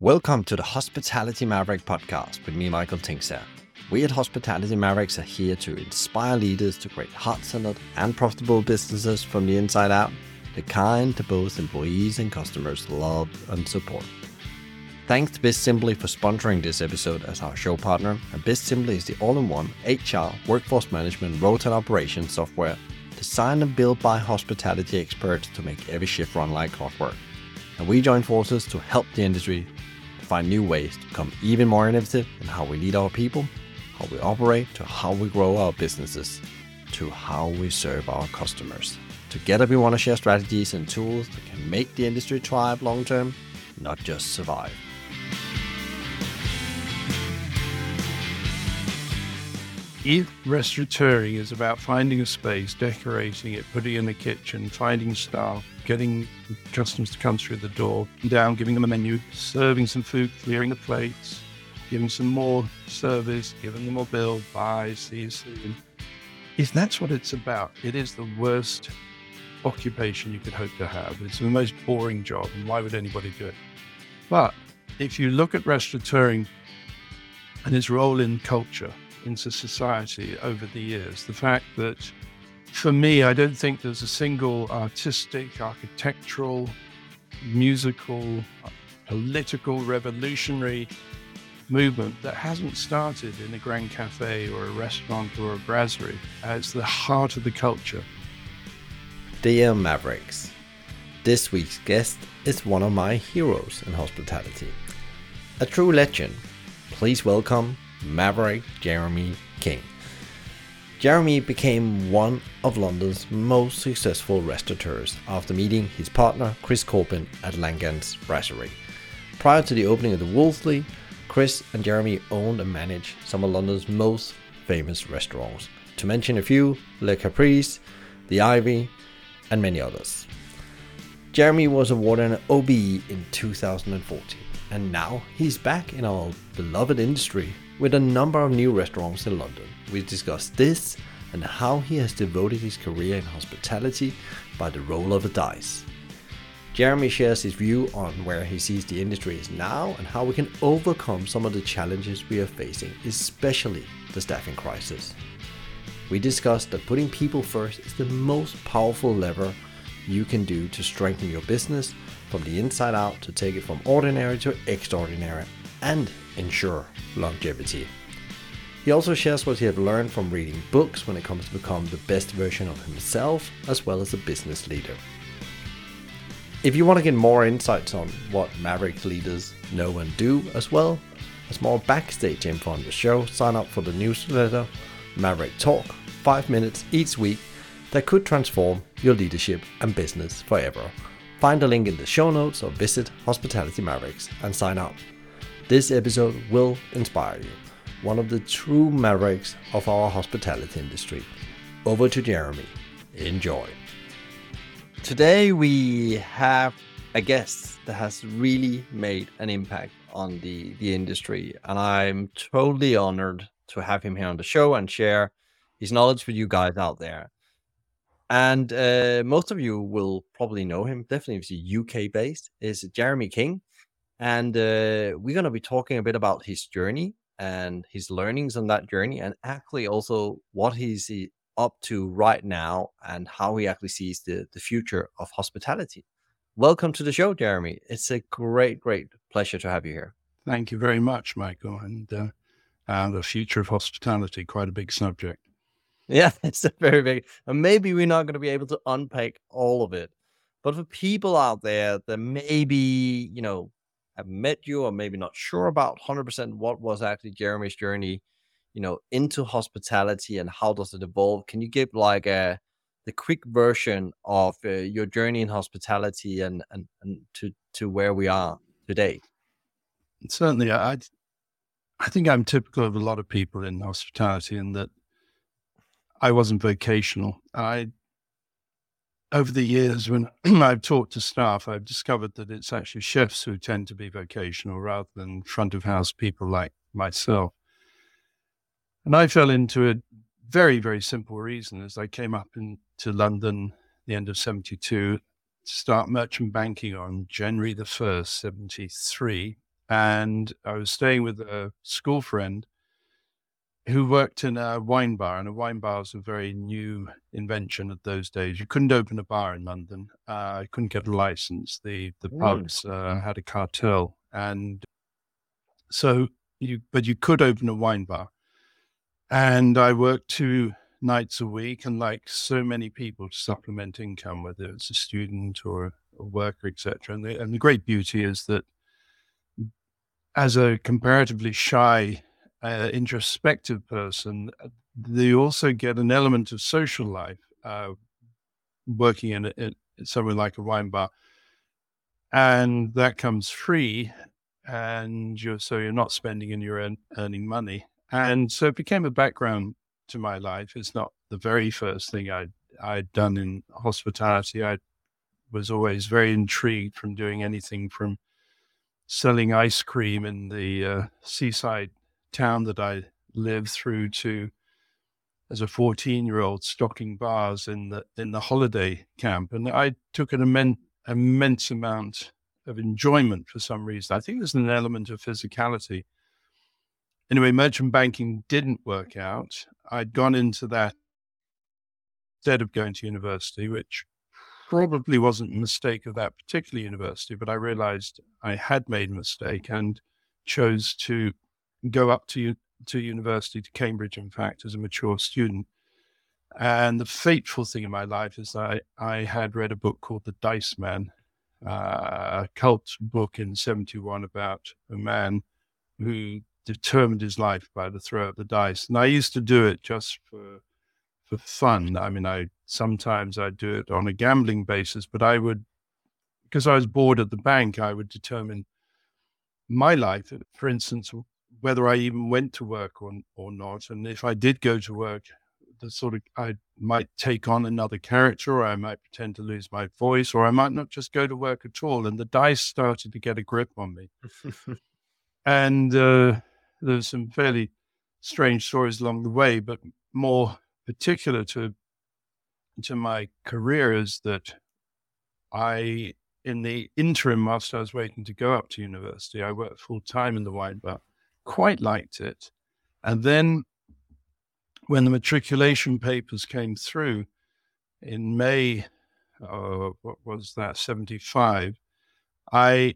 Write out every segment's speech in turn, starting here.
Welcome to the Hospitality Maverick podcast with me, Michael Tingsager. We at Hospitality Mavericks are here to inspire leaders to create heart centered and profitable businesses from the inside out, the kind that both employees and customers love and support. Thanks to Bizimply for sponsoring this episode as our show partner. And Bizimply is the all in one HR, workforce management, road operations software designed and built by hospitality experts to make every shift run like clockwork. And we join forces to help the industry find new ways to become even more innovative in how we lead our people, how we operate, to how we grow our businesses, to how we serve our customers. Together, we want to share strategies and tools that can make the industry thrive long term, not just survive. If restaurateuring is about finding a space, decorating it, putting in a kitchen, finding staff, getting customers to come through the door, down, giving them a menu, serving some food, clearing the plates, giving some more service, giving them a bill, bye, see you soon. If that's what it's about, it is the worst occupation you could hope to have. It's the most boring job, and why would anybody do it? But if you look at restaurateuring and its role in culture, into society over the years, the fact that for me, I don't think there's a single artistic, architectural, musical, political, revolutionary movement that hasn't started in a grand cafe or a restaurant or a brasserie. Uh, it's the heart of the culture. Dear Mavericks, this week's guest is one of my heroes in hospitality. A true legend. Please welcome Maverick Jeremy King. Jeremy became one of London's most successful restaurateurs after meeting his partner Chris Corbin at Langan's Brasserie. Prior to the opening of the Wolseley, Chris and Jeremy owned and managed some of London's most famous restaurants, to mention a few Le Caprice, The Ivy, and many others. Jeremy was awarded an OBE in 2014, and now he's back in our beloved industry with a number of new restaurants in London. We discuss this and how he has devoted his career in hospitality by the roll of a dice. Jeremy shares his view on where he sees the industry is now and how we can overcome some of the challenges we are facing, especially the staffing crisis. We discuss that putting people first is the most powerful lever you can do to strengthen your business from the inside out to take it from ordinary to extraordinary and ensure longevity. He also shares what he has learned from reading books when it comes to become the best version of himself as well as a business leader. If you want to get more insights on what Maverick leaders know and do, as well as more backstage info on the show, sign up for the newsletter Maverick Talk, 5 minutes each week that could transform your leadership and business forever. Find the link in the show notes or visit Hospitality Mavericks and sign up. This episode will inspire you, one of the true mavericks of our hospitality industry. Over to Jeremy. Enjoy. Today we have a guest that has really made an impact on the, the industry, and I'm totally honored to have him here on the show and share his knowledge with you guys out there. And uh, most of you will probably know him. Definitely, if he's UK based, is Jeremy King and uh, we're going to be talking a bit about his journey and his learnings on that journey and actually also what he's up to right now and how he actually sees the, the future of hospitality. Welcome to the show jeremy. It's a great great pleasure to have you here. Thank you very much michael and uh, uh, the future of hospitality quite a big subject. Yeah it's a very big and maybe we're not going to be able to unpack all of it but for people out there that maybe you know have met you or maybe not sure about 100% what was actually Jeremy's journey, you know, into hospitality and how does it evolve? Can you give like a the quick version of uh, your journey in hospitality and, and and to to where we are today? Certainly, I I think I'm typical of a lot of people in hospitality in that I wasn't vocational. I over the years, when I've talked to staff, I've discovered that it's actually chefs who tend to be vocational rather than front of house people like myself. And I fell into a very, very simple reason as I came up into London the end of 72 to start merchant banking on January the 1st, 73. and I was staying with a school friend who worked in a wine bar, and a wine bar was a very new invention of those days. You couldn't open a bar in London. Uh, you couldn't get a license. The the mm. pubs uh, had a cartel, and so you but you could open a wine bar. And I worked two nights a week, and like so many people, to supplement income, whether it's a student or a worker, etc. And the, and the great beauty is that as a comparatively shy, uh, introspective person, uh, they also get an element of social life uh, working in, in somewhere like a wine bar. And that comes free, and you're so you're not spending and you're earn, earning money. And so it became a background to my life. It's not the very first thing I'd, I'd done in hospitality. I was always very intrigued from doing anything from selling ice cream in the uh, seaside town that I lived through to as a 14 year old stocking bars in the in the holiday camp and I took an immense immense amount of enjoyment for some reason. I think there's an element of physicality. Anyway, merchant banking didn't work out. I'd gone into that instead of going to university, which probably wasn't a mistake of that particular university, but I realized I had made a mistake and chose to go up to to university to Cambridge, in fact, as a mature student. And the fateful thing in my life is I, I had read a book called The Dice Man, uh, a cult book in 71 about a man who determined his life by the throw of the dice. And I used to do it just for for fun. I mean, I sometimes I'd do it on a gambling basis, but I would, because I was bored at the bank, I would determine my life. For instance, whether I even went to work or or not, and if I did go to work, the sort of I might take on another character, or I might pretend to lose my voice, or I might not just go to work at all. And the dice started to get a grip on me, and uh, there's some fairly strange stories along the way, but more particular to to my career is that I, in the interim, whilst I was waiting to go up to university, I worked full time in the wine bar. Quite liked it, and then when the matriculation papers came through in May, uh, what was that, 75, I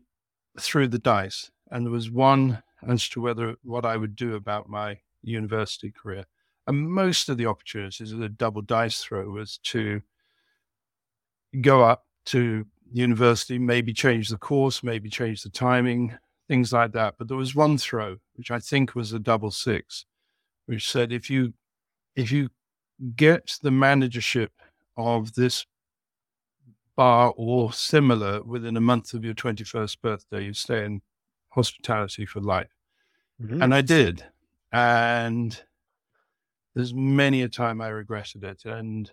threw the dice. And there was one as to whether what I would do about my university career. And most of the opportunities of the double dice throw was to go up to university, maybe change the course, maybe change the timing, things like that. But there was one throw, which I think was a double six, which said if you if you get the managership of this bar or similar within a month of your 21st birthday, you stay in hospitality for life. Mm-hmm. And I did. And there's many a time I regretted it. And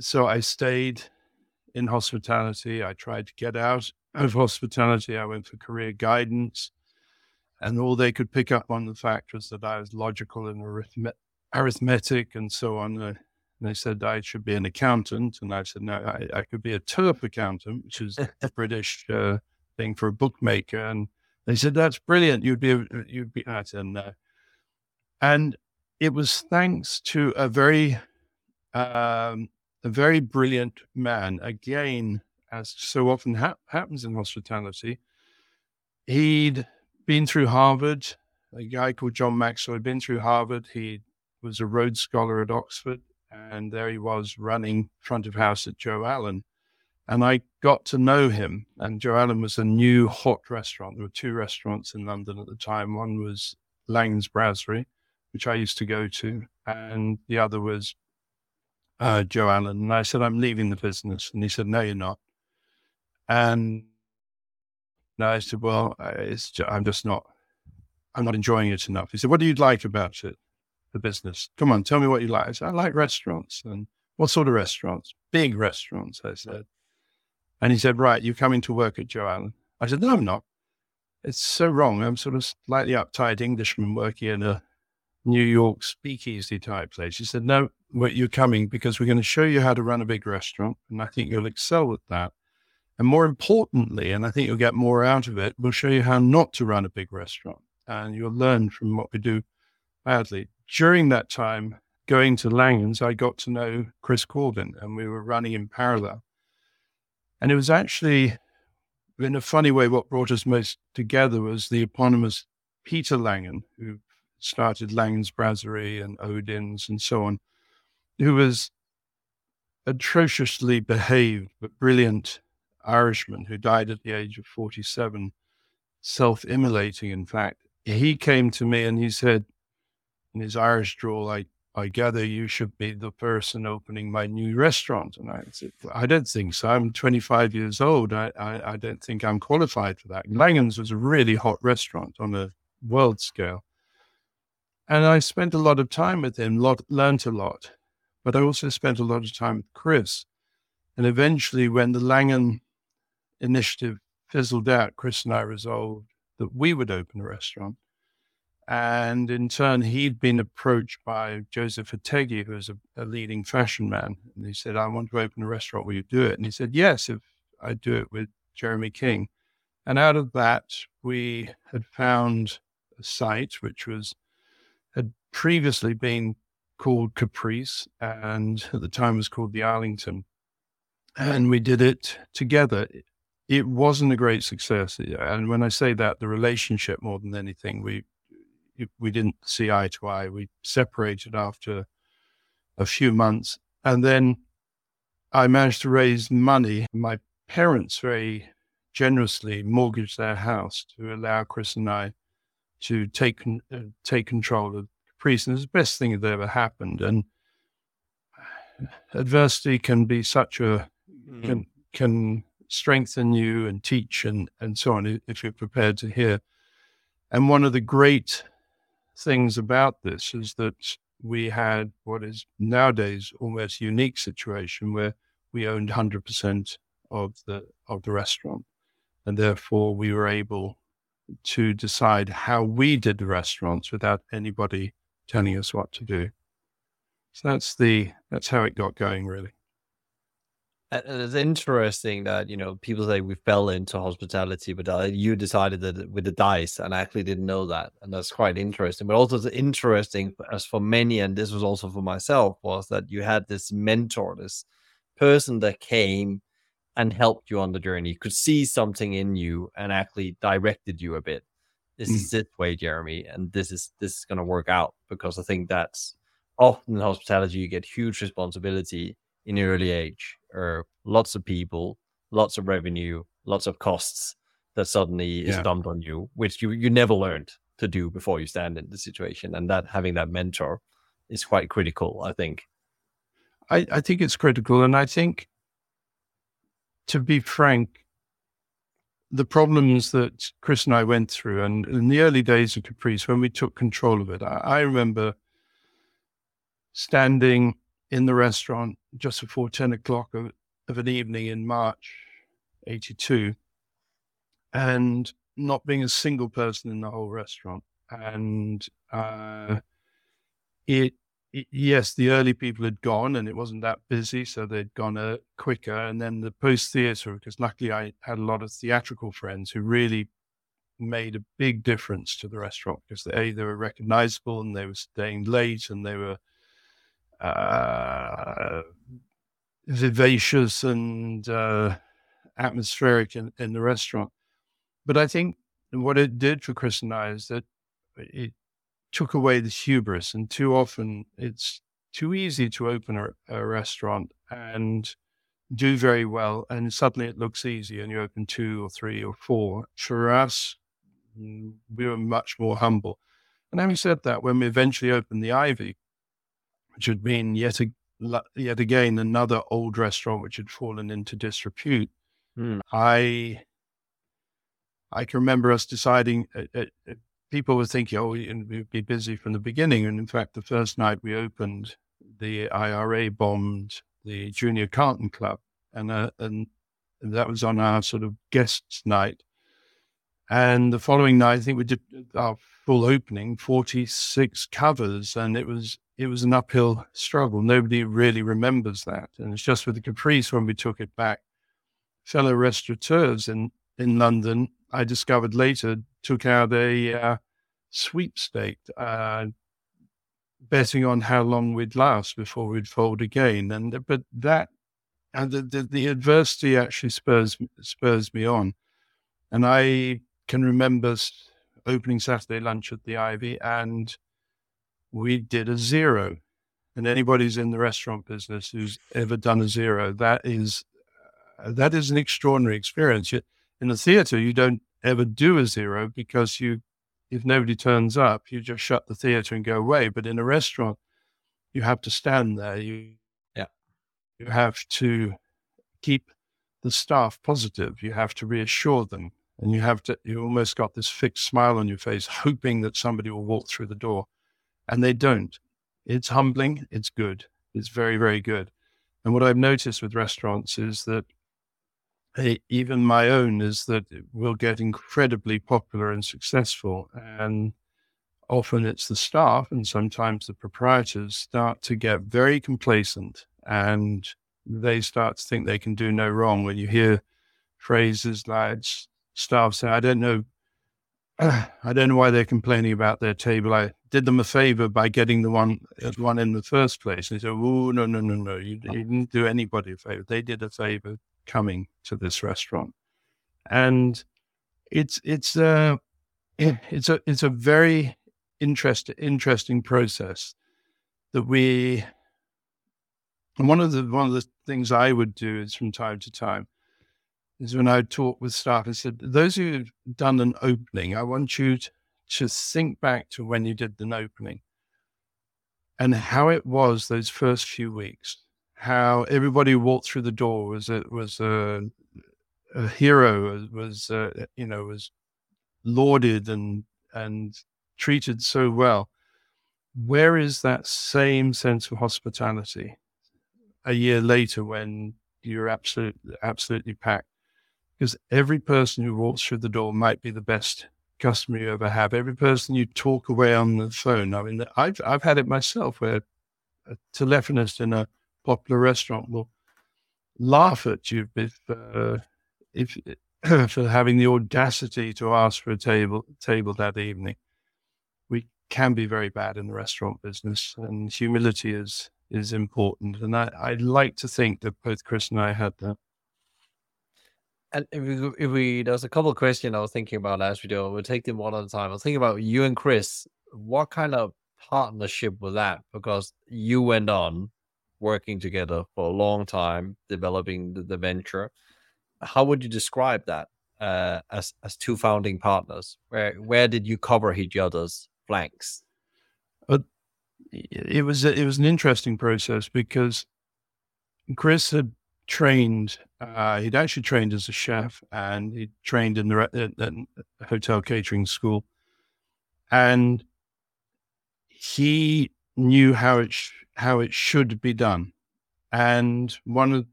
so I stayed in hospitality. I tried to get out of hospitality. I went for career guidance. And all they could pick up on the fact was that I was logical and arithmet- arithmetic and so on. Uh, and they said I should be an accountant. And I said, no, I, I could be a turf accountant, which is a British uh, thing for a bookmaker. And they said, that's brilliant. You'd be, you'd be, I said, no. And it was thanks to a very, um, a very brilliant man. Again, as so often ha- happens in hospitality, he'd been through Harvard. A guy called John Maxwell had been through Harvard. He was a Rhodes Scholar at Oxford, and there he was running front of house at Joe Allen. And I got to know him. And Joe Allen was a new hot restaurant. There were two restaurants in London at the time. One was Langan's Brasserie, which I used to go to, and the other was uh, Joe Allen. And I said, I'm leaving the business. And he said, No, you're not. And I said, Well, just, I'm just not, I'm not enjoying it enough. He said, What do you like about it, the business? Come on, tell me what you like. I said, I like restaurants. And what sort of restaurants? Big restaurants, I said. And he said, Right, you're coming to work at Joe Allen. I said, No, I'm not. It's so wrong. I'm sort of slightly uptight Englishman working in a New York speakeasy type place. She said, No, you're coming because we're going to show you how to run a big restaurant. And I think you'll excel at that. And more importantly, and I think you'll get more out of it, we'll show you how not to run a big restaurant. And you'll learn from what we do badly. During that time, going to Langan's, I got to know Chris Corbin and we were running in parallel. And it was actually, in a funny way, what brought us most together was the eponymous Peter Langan, who started Langan's Brasserie and Odin's and so on, who was atrociously behaved but brilliant Irishman who died at the age of 47, self immolating, in fact. He came to me and he said, in his Irish drawl, I, I gather you should be the person opening my new restaurant. And I said, I don't think so. I'm 25 years old. I, I, I don't think I'm qualified for that. Langan's was a really hot restaurant on a world scale. And I spent a lot of time with him, lot, learned a lot. But I also spent a lot of time with Chris. And eventually, when the Langan initiative fizzled out, Chris and I resolved that we would open a restaurant. And in turn, he'd been approached by Joseph Ettedgui, who was a, a, leading fashion man. And he said, I want to open a restaurant. Will you do it? And he said, Yes, if I do it with Jeremy King. And out of that, we had found a site which was previously been called Caprice and at the time was called the Arlington. And we did it together it wasn't a great success. And when I say that, the relationship more than anything, we we didn't see eye to eye. We separated after a few months, and then I managed to raise money. My parents very generously mortgaged their house to allow Chris and I to take uh, take control of Caprice. And it's the best thing that ever happened. And adversity can be such a mm-hmm. can can strengthen you and teach and, and so on if you're prepared to hear. And one of the great things about this is that we had what is nowadays almost unique situation where we owned 100% of the of the restaurant and therefore we were able to decide how we did the restaurants without anybody telling us what to do so that's the that's how it got going really and it's interesting that you know people say we fell into hospitality, but uh, you decided that with the dice, and I actually didn't know that, and that's quite interesting. But also, it's interesting as for many, and this was also for myself, was that you had this mentor, this person that came and helped you on the journey, could see something in you, and actually directed you a bit. This mm. is this way, Jeremy, and this is this is going to work out because I think that's often in hospitality you get huge responsibility in early age or lots of people, lots of revenue, lots of costs that suddenly is yeah. dumped on you, which you, you never learned to do before you stand in the situation. And that having that mentor is quite critical, I think. I, I think it's critical. And I think, to be frank, the problems that Chris and I went through, and in the early days of Caprice, when we took control of it, I, I remember standing in the restaurant just before 10 o'clock of, of an evening in March 82 and not being a single person in the whole restaurant. And uh, it, it, yes, the early people had gone and it wasn't that busy, so they'd gone uh, quicker. And then the post theatre, because luckily I had a lot of theatrical friends who really made a big difference to the restaurant because they, they were recognizable and they were staying late and they were uh, vivacious and uh, atmospheric in, in the restaurant. But I think what it did for Chris and I is that it took away the hubris. And too often it's too easy to open a, a, restaurant and do very well. And suddenly it looks easy and you open two or three or four. For us, mm, we were much more humble. And having said that, when we eventually opened the Ivy, which had been yet a, yet again another old restaurant which had fallen into disrepute. Mm. I I can remember us deciding. Uh, uh, uh people were thinking, "Oh, we'd be busy from the beginning," and in fact, the first night we opened, the IRA bombed the Junior Carlton Club, and uh, and that was on our sort of guests night. And the following night, I think we did our full opening, 46 covers, and it was it was an uphill struggle. Nobody really remembers that. And it's just with the Caprice when we took it back fellow restaurateurs in, in London, I discovered later, took out a uh, sweepstake, uh, betting on how long we'd last before we'd fold again. And but that and the, the, the adversity actually spurs spurs me on. And I can remember opening Saturday lunch at the Ivy, and we did a zero. And anybody's in the restaurant business who's ever done a zero, that is uh, that is an extraordinary experience. In the theater, you don't ever do a zero because you, if nobody turns up, you just shut the theater and go away. But in a restaurant, you have to stand there. You, yeah, you have to keep the staff positive. You have to reassure them, and you have to. You almost got this fixed smile on your face, hoping that somebody will walk through the door, and they don't. It's humbling. It's good. It's very, very good. And what I've noticed with restaurants is that even my own is that it will get incredibly popular and successful. And often it's the staff and sometimes the proprietors start to get very complacent and they start to think they can do no wrong. When you hear phrases like staff say, I don't know, I don't know why they're complaining about their table. I did them a favor by getting the one uh, one in the first place. And they say, Oh, no, no, no, no. You, you didn't do anybody a favor. They did a favor coming to this restaurant, and it's it's a it's a it's a very interesting interesting process that we. And one of the one of the things I would do is from time to time is when I would talk with staff, I said, those who've done an opening, I want you to, to think back to when you did an opening and how it was those first few weeks how everybody walked through the door was a, was a, a hero, was uh, you know was lauded and and treated so well. Where is that same sense of hospitality a year later when you're absolutely absolutely packed? Because every person who walks through the door might be the best customer you ever have. Every person you talk away on the phone. I mean, I've I've had it myself where a telephonist in a popular restaurant will laugh at you if, uh, if for having the audacity to ask for a table table that evening. We can be very bad in the restaurant business, and humility is is important. And I, I like to think that both Chris and I had that. And if we, if we there's a couple of questions I was thinking about as we do, we'll take them one at a time. I was thinking about you and Chris. What kind of partnership was that? Because you went on working together for a long time, developing the, the venture. How would you describe that uh, as as two founding partners? Where where did you cover each other's flanks? Uh, it was it was an interesting process because Chris had trained. Uh, he'd actually trained as a chef, and he trained in the hotel catering school, and he knew how it sh- how it should be done. And one of,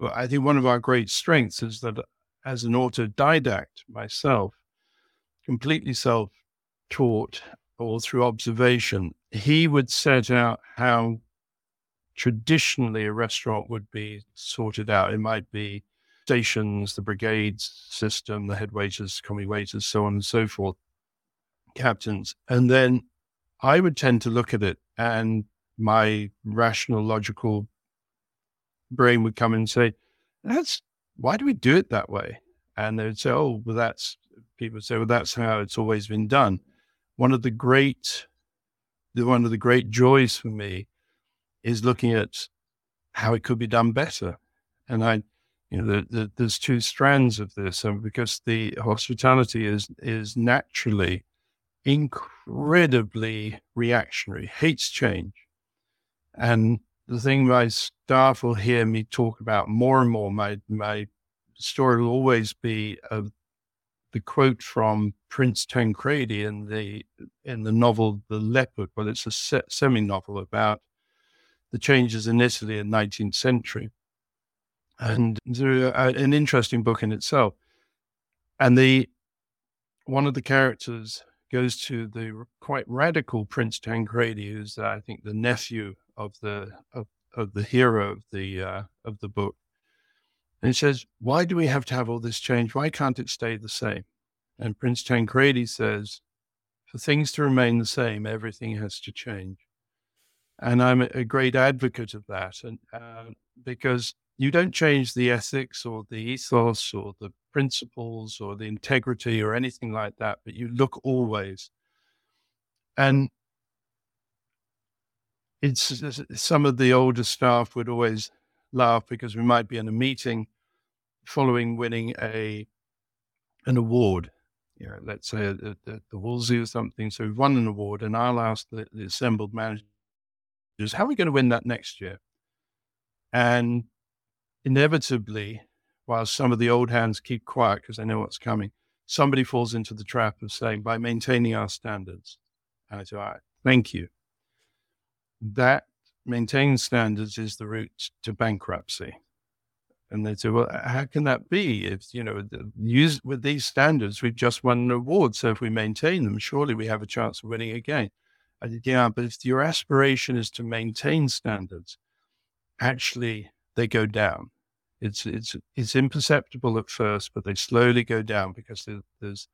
well, I think one of our great strengths is that as an autodidact myself, completely self taught or through observation, he would set out how traditionally a restaurant would be sorted out. It might be stations, the brigades system, the head waiters, commis waiters, so on and so forth, captains. And then I would tend to look at it and my rational, logical brain would come and say, that's why do we do it that way? And they would say, oh, well, that's people say, well, that's how it's always been done. One of the great, one of the great joys for me is looking at how it could be done better. And I, you know, the, the, there's two strands of this, and because the hospitality is is naturally incredibly reactionary, hates change. And the thing my staff will hear me talk about more and more, my, my story will always be the quote from Prince Tancredi in the in the novel The Leopard. Well, it's a semi novel about the changes in Italy in 19th century, and an interesting book in itself. And the one of the characters goes to the quite radical Prince Tancredi, who's uh, I think the nephew of the of, of the hero of the uh, of the book, And he says, Why do we have to have all this change? Why can't it stay the same? And Prince Tancredi says, For things to remain the same, everything has to change. And I'm a great advocate of that. And uh, because you don't change the ethics or the ethos or the principles or the integrity or anything like that, but you look always. And it's some of the older staff would always laugh because we might be in a meeting following winning a an award. You know, let's say at, the Wolseley or something. So we've won an award, and I'll ask the, the assembled managers, "How are we going to win that next year?" And inevitably, while some of the old hands keep quiet because they know what's coming, somebody falls into the trap of saying, "By maintaining our standards." And I say, "All right, thank you." That maintaining standards is the route to bankruptcy. And they say, well, how can that be? If, you know, use with these standards, we've just won an award. So if we maintain them, surely we have a chance of winning again. I said, yeah, but if your aspiration is to maintain standards, actually they go down. It's, it's, it's imperceptible at first, but they slowly go down because there's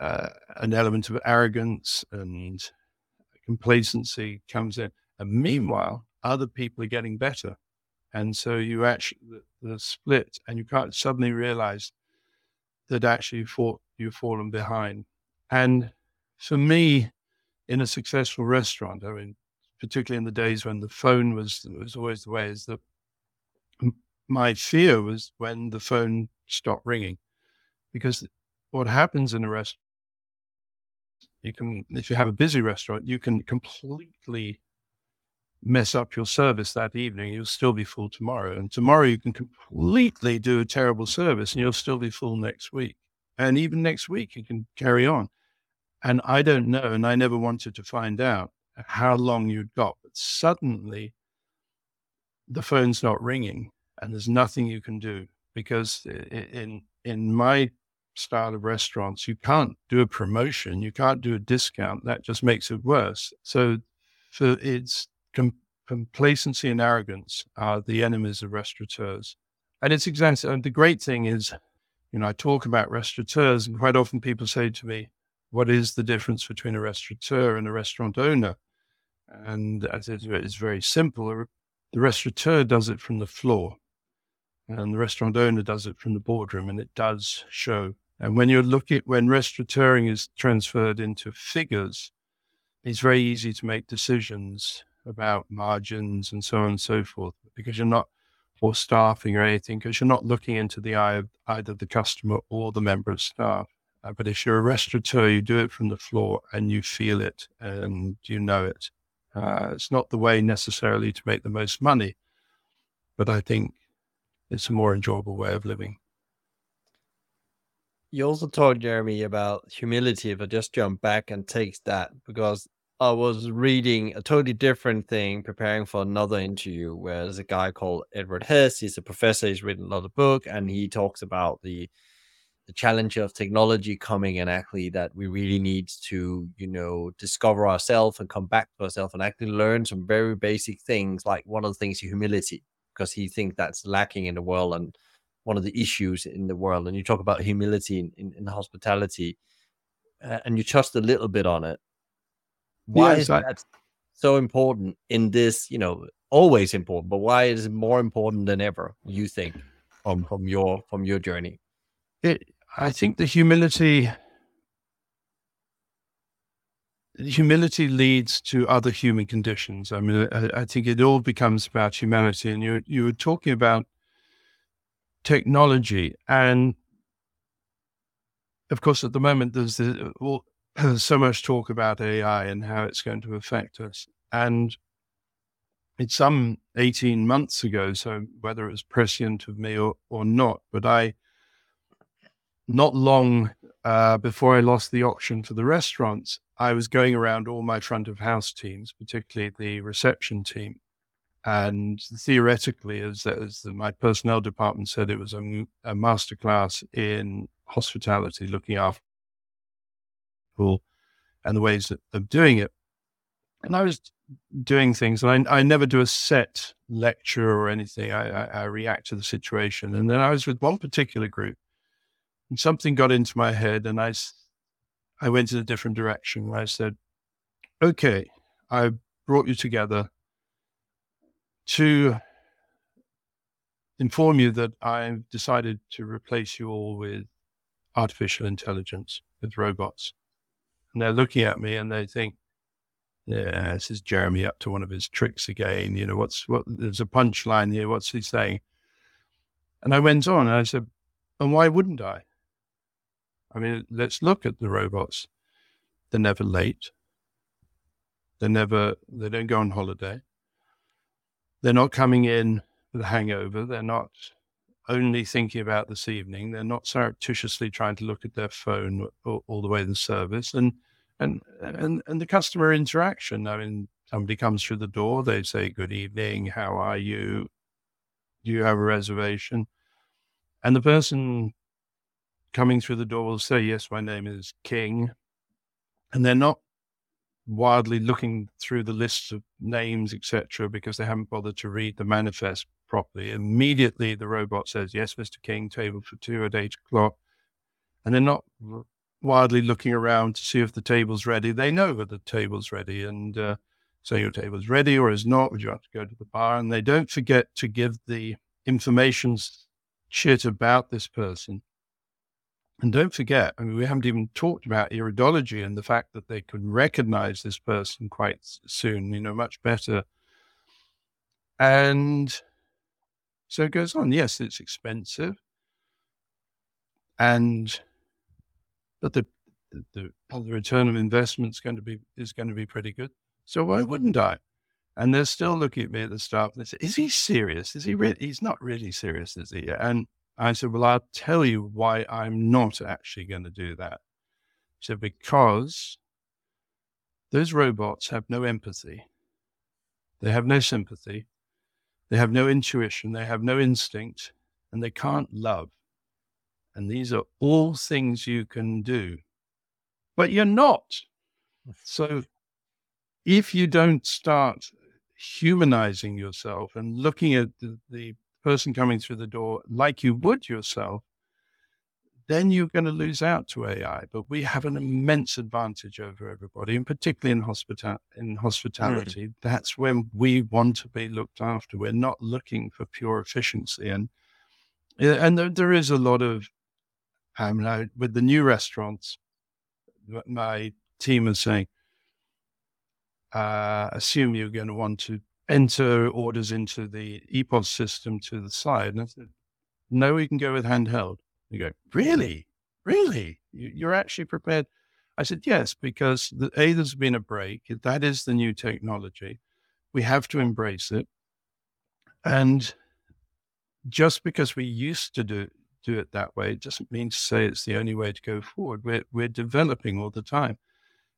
uh, an element of arrogance and complacency comes in. And meanwhile, other people are getting better. And so you actually, the, the split, and you can't suddenly realize that actually you you've fallen behind. And for me, in a successful restaurant, I mean, particularly in the days when the phone was was always the way, is that my fear was when the phone stopped ringing, because what happens in a restaurant, you can, if you have a busy restaurant, you can completely mess up your service that evening, you'll still be full tomorrow. And tomorrow you can completely do a terrible service and you'll still be full next week. And even next week you can carry on. And I don't know, and I never wanted to find out how long you'd got, but suddenly the phone's not ringing and there's nothing you can do because in in my style of restaurants you can't do a promotion you can't do a discount that just makes it worse so for it's Com- complacency and arrogance are the enemies of restaurateurs. And it's exactly, and the great thing is, you know, I talk about restaurateurs, and quite often people say to me, what is the difference between a restaurateur and a restaurant owner? And I said, it's very simple. The restaurateur does it from the floor, and the restaurant owner does it from the boardroom, and it does show. And when you're looking, when restaurateuring is transferred into figures, it's very easy to make decisions about margins and so on and so forth because you're not or staffing or anything because you're not looking into the eye of either the customer or the member of staff. Uh, but if you're a restaurateur, you do it from the floor and you feel it and you know it. Uh, it's not the way necessarily to make the most money, but I think it's a more enjoyable way of living. You also talked, Jeremy, about humility. If I just jump back and take that, because I was reading a totally different thing, preparing for another interview, where there's a guy called Edward Hess. He's a professor. He's written a lot of book, and he talks about the the challenge of technology coming and actually that we really need to, you know, discover ourselves and come back to ourselves and actually learn some very basic things. Like one of the things, humility, because he thinks that's lacking in the world and one of the issues in the world. And you talk about humility in, in, in hospitality, uh, and you touched a little bit on it why yes, is I, that so important in this? You know, always important, but why is it more important than ever? You think from from your from your journey? It, I think the humility humility leads to other human conditions. I mean, I, I, think it all becomes about humanity. And you you were talking about technology, and of course, at the moment, there's the, well, there's so much talk about AI and how it's going to affect us. And it's some 18 months ago, so whether it was prescient of me or, or not, but I, not long uh, before I lost the auction for the restaurants, I was going around all my front of house teams, particularly the reception team. And theoretically, as, as the, my personnel department said, it was a, a masterclass in hospitality, looking after people and the ways of doing it. And I was doing things. And I, I never do a set lecture or anything. I, I, I react to the situation. And then I was with one particular group, and something got into my head, and I, I went in a different direction. I said, "Okay, I brought you together to inform you that I've decided to replace you all with artificial intelligence, with robots." And they're looking at me, and they think, yeah, this is Jeremy up to one of his tricks again. You know, what's what? There's a punchline here. What's he saying? And I went on and I said, and why wouldn't I? I mean, let's look at the robots. They're never late. They're never, they don't go on holiday. They're not coming in with a hangover. They're not only thinking about this evening. They're not surreptitiously trying to look at their phone all, all the way the service. And and and and the customer interaction. I mean, somebody comes through the door, they say, "Good evening, how are you? Do you have a reservation?" And the person coming through the door will say, "Yes, my name is King," and they're not wildly looking through the lists of names, etc., because they haven't bothered to read the manifest properly. Immediately, the robot says, "Yes, Mr. King, table for two at eight o'clock," and they're not wildly looking around to see if the table's ready. They know that the table's ready and uh, say your table's ready or is not. Would you have to go to the bar? And they don't forget to give the information shit about this person. And don't forget, I mean, we haven't even talked about iridology and the fact that they could recognize this person quite soon, you know, much better. And so it goes on. Yes, it's expensive. And but the the, the return of investment is going to be is going to be pretty good. So why wouldn't I? And they're still looking at me at the staff and they say, "Is he serious? Is he really? He's not really serious, is he?" And I said, "Well, I'll tell you why I'm not actually going to do that." He said, "Because those robots have no empathy, they have no sympathy, they have no intuition, they have no instinct, and they can't love. And these are all things you can do, but you're not. So if you don't start humanizing yourself and looking at the, the person coming through the door like you would yourself, then you're going to lose out to AI. But we have an immense advantage over everybody, and particularly in, hospita- in hospitality. Mm. That's when we want to be looked after. We're not looking for pure efficiency, and and there, there is a lot of um, now, with the new restaurants, my team is saying, uh, assume you're going to want to enter orders into the EPOS system to the side. And I said, no, we can go with handheld. You go, really? Really? You're actually prepared? I said, yes, because the, A, there's been a break. That is the new technology. We have to embrace it. And just because we used to do do it that way. It doesn't mean to say it's the only way to go forward. We're we're developing all the time,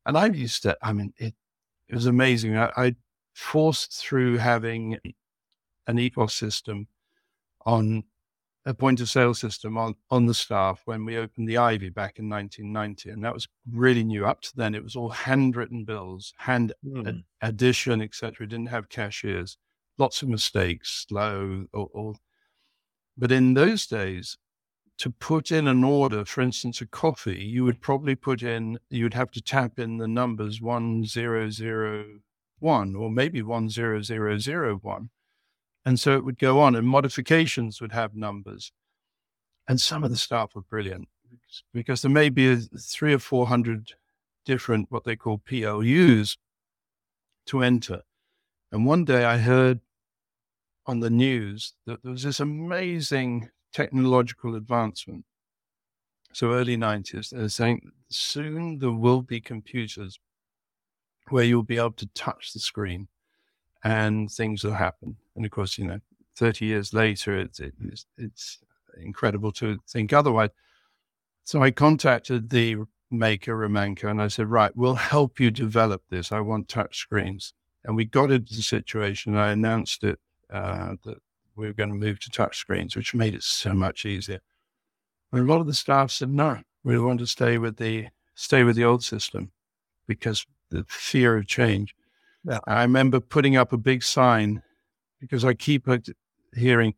and I used to. I mean, it it was amazing. I, I forced through having an EPOS system on a point of sale system on, on the staff when we opened the Ivy back in 1990. And that was really new. Up to then, it was all handwritten bills, hand mm. ad- addition, etc. Didn't have cashiers, lots of mistakes, slow, or, or, but in those days, to put in an order, for instance, a coffee, you would probably put in, you would have to tap in the numbers 1001 or maybe 10001. And so it would go on, and modifications would have numbers. And some of the staff were brilliant because there may be three or 400 different, what they call PLUs to enter. And one day I heard on the news that there was this amazing technological advancement. So early 90s, they're saying soon there will be computers where you'll be able to touch the screen and things will happen. And of course, you know, 30 years later, it's, it's, it's incredible to think otherwise. So I contacted the maker, Remanco, and I said, right, we'll help you develop this. I want touch screens. And we got into the situation. I announced it uh, that we were going to move to touch screens, which made it so much easier. And a lot of the staff said, no, we want to stay with the stay with the old system because the fear of change. Yeah. I remember putting up a big sign because I keep hearing,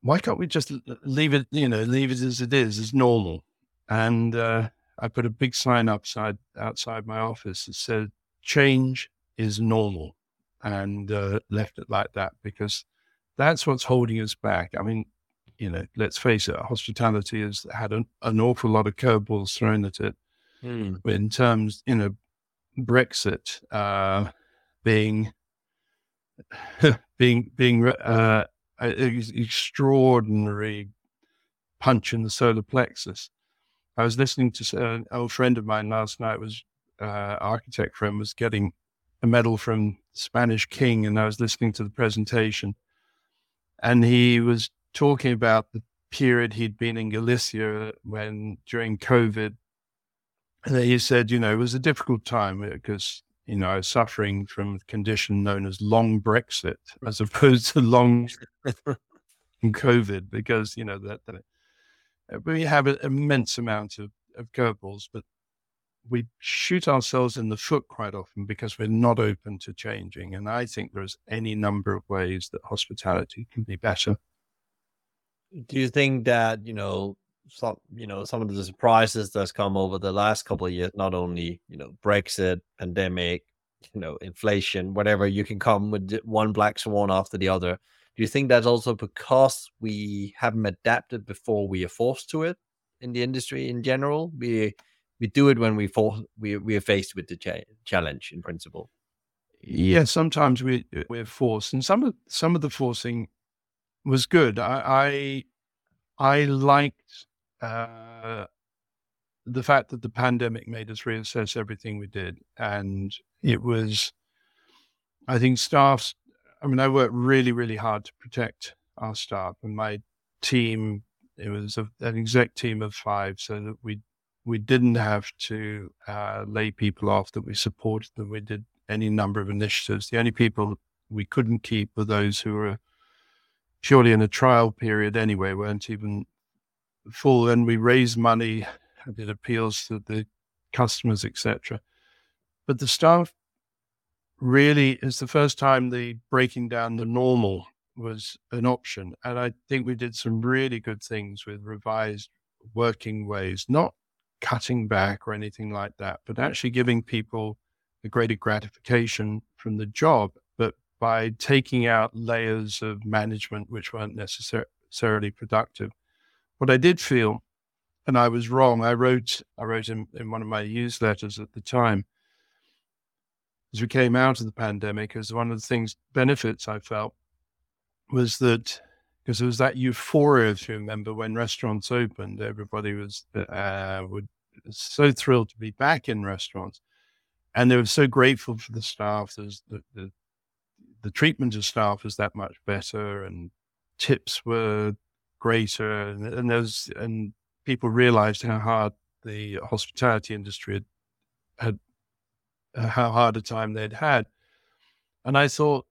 why can't we just leave it, you know, leave it as it is, as normal? And uh, I put a big sign outside outside my office that said, change is normal and uh, left it like that because that's what's holding us back. I mean, you know, let's face it, hospitality has had an, an awful lot of curveballs thrown at it mm. in terms, you know, Brexit uh, being being being uh, extraordinary punch in the solar plexus. I was listening to uh, an old friend of mine last night was uh, architect friend was getting a medal from Spanish king, and I was listening to the presentation, and he was talking about the period he'd been in Galicia when during COVID. And he said, you know, it was a difficult time uh, because you know, I was suffering from a condition known as long Brexit as opposed to long COVID because, you know, that, that uh, we have an immense amount of, of curveballs, but we shoot ourselves in the foot quite often because we're not open to changing. And I think there's any number of ways that hospitality can be better. Do you think that, you know, some you know some of the surprises that's come over the last couple of years not only you know brexit pandemic you know inflation whatever you can come with one black swan after the other do you think that's also because we haven't adapted before we are forced to it in the industry in general we we do it when we for, we we are faced with the cha- challenge in principle. Yeah, sometimes we we're forced, and some of some of the forcing was good. I I, I liked uh, the fact that the pandemic made us reassess everything we did, and it was. I think staffs. I mean, I worked really, really hard to protect our staff and my team. It was a, an exec team of five, so that we we didn't have to uh, lay people off, that we supported them. We did any number of initiatives. The only people we couldn't keep were those who were purely in a trial period anyway, weren't even full. And we raise money, did appeals to the customers, etc. But the staff really is the first time the breaking down the normal was an option. And I think we did some really good things with revised working ways, not cutting back or anything like that, but actually giving people a greater gratification from the job, but by taking out layers of management which weren't necessarily productive. What I did feel, and I was wrong, I wrote I wrote in, in one of my newsletters at the time, as we came out of the pandemic, as one of the things benefits I felt was that because there was that euphoria, if you remember, when restaurants opened, everybody was uh, would so thrilled to be back in restaurants, and they were so grateful for the staff. There's the, the the treatment of staff was that much better, and tips were greater, and, and there's and people realized how hard the hospitality industry had, had uh, how hard a time they'd had, and I thought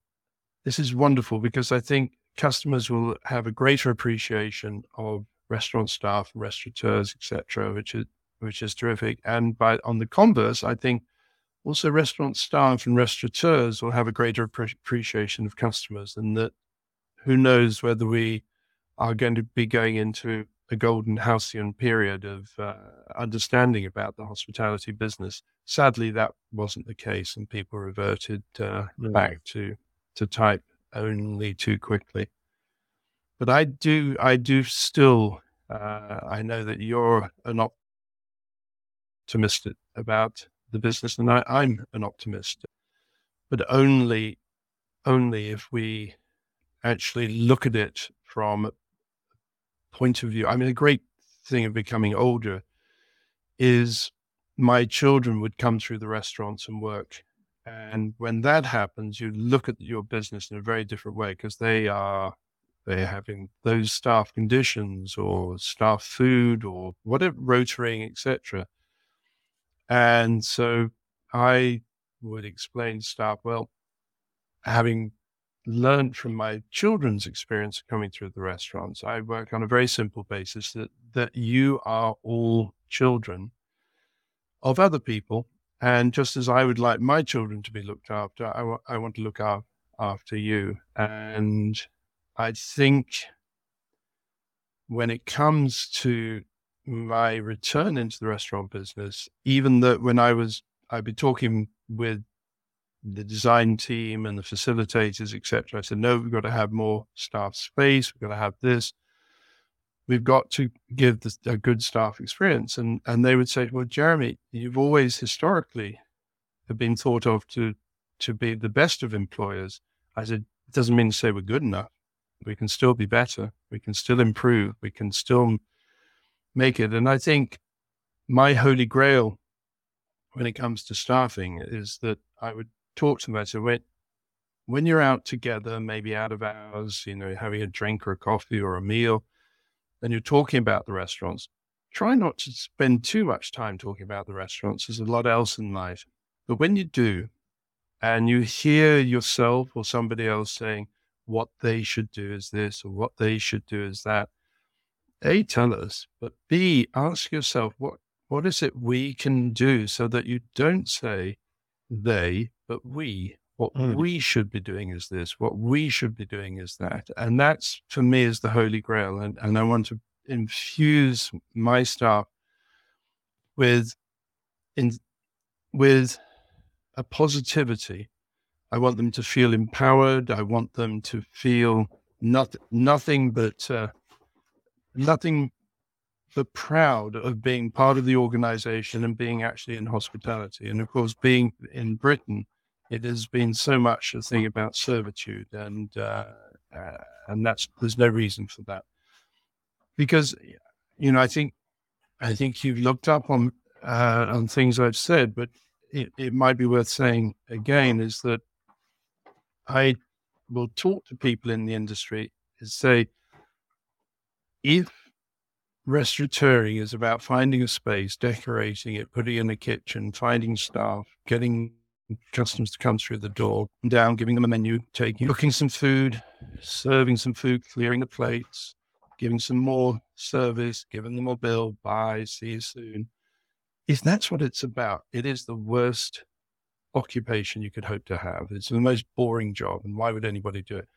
this is wonderful because I think customers will have a greater appreciation of restaurant staff, restaurateurs, etc., which is which is terrific. And by on the converse, I think also restaurant staff and restaurateurs will have a greater appreciation of customers, and that who knows whether we are going to be going into a golden halcyon period of uh, understanding about the hospitality business. Sadly, that wasn't the case, and people reverted uh, back to to type only too quickly. But I do, I do still. Uh, I know that you're an op- optimistic about the business, and I, I'm an optimist, but only only if we actually look at it from point of view. I mean, a great thing of becoming older is my children would come through the restaurants and work. And when that happens, you look at your business in a very different way because they are they're having those staff conditions or staff food or whatever rotating, etc. And so I would explain staff, well, having learned from my children's experience coming through the restaurants, I work on a very simple basis that, that you are all children of other people And just as I would like my children to be looked after, I, w- I want to look af- after you. And I think when it comes to my return into the restaurant business, even that when I was, I'd be talking with the design team and the facilitators, etc. I said, no, we've got to have more staff space. We've got to have this. We've got to give a good staff experience. And and they would say, well, Jeremy, you've always historically have been thought of to to be the best of employers. I said, it doesn't mean to say we're good enough. We can still be better. We can still improve. We can still make it. And I think my holy grail when it comes to staffing is that I would talk to them. I when, when you're out together, maybe out of hours, you know, having a drink or a coffee or a meal, and you're talking about the restaurants, try not to spend too much time talking about the restaurants. There's a lot else in life. But when you do, and you hear yourself or somebody else saying what they should do is this or what they should do is that, A, tell us, but B, ask yourself what what is it we can do so that you don't say they, but we. What mm. we should be doing is this. What we should be doing is that. And that's for me is the holy grail. And, and I want to infuse my staff with in with a positivity. I want them to feel empowered. I want them to feel not, nothing but uh, nothing but proud of being part of the organization and being actually in hospitality. And of course, being in Britain, it has been so much a thing about servitude, and uh, uh, and that's there's no reason for that because you know I think I think you've looked up on uh, on things I've said, but it, it might be worth saying again is that I will talk to people in the industry and say if restaurateuring is about finding a space, decorating it, putting in a kitchen, finding staff, getting customers to come through the door, down, giving them a menu, taking, cooking some food, serving some food, clearing the plates, giving some more service, giving them a bill, bye, see you soon. If that's what it's about, it is the worst occupation you could hope to have. It's the most boring job, and why would anybody do it?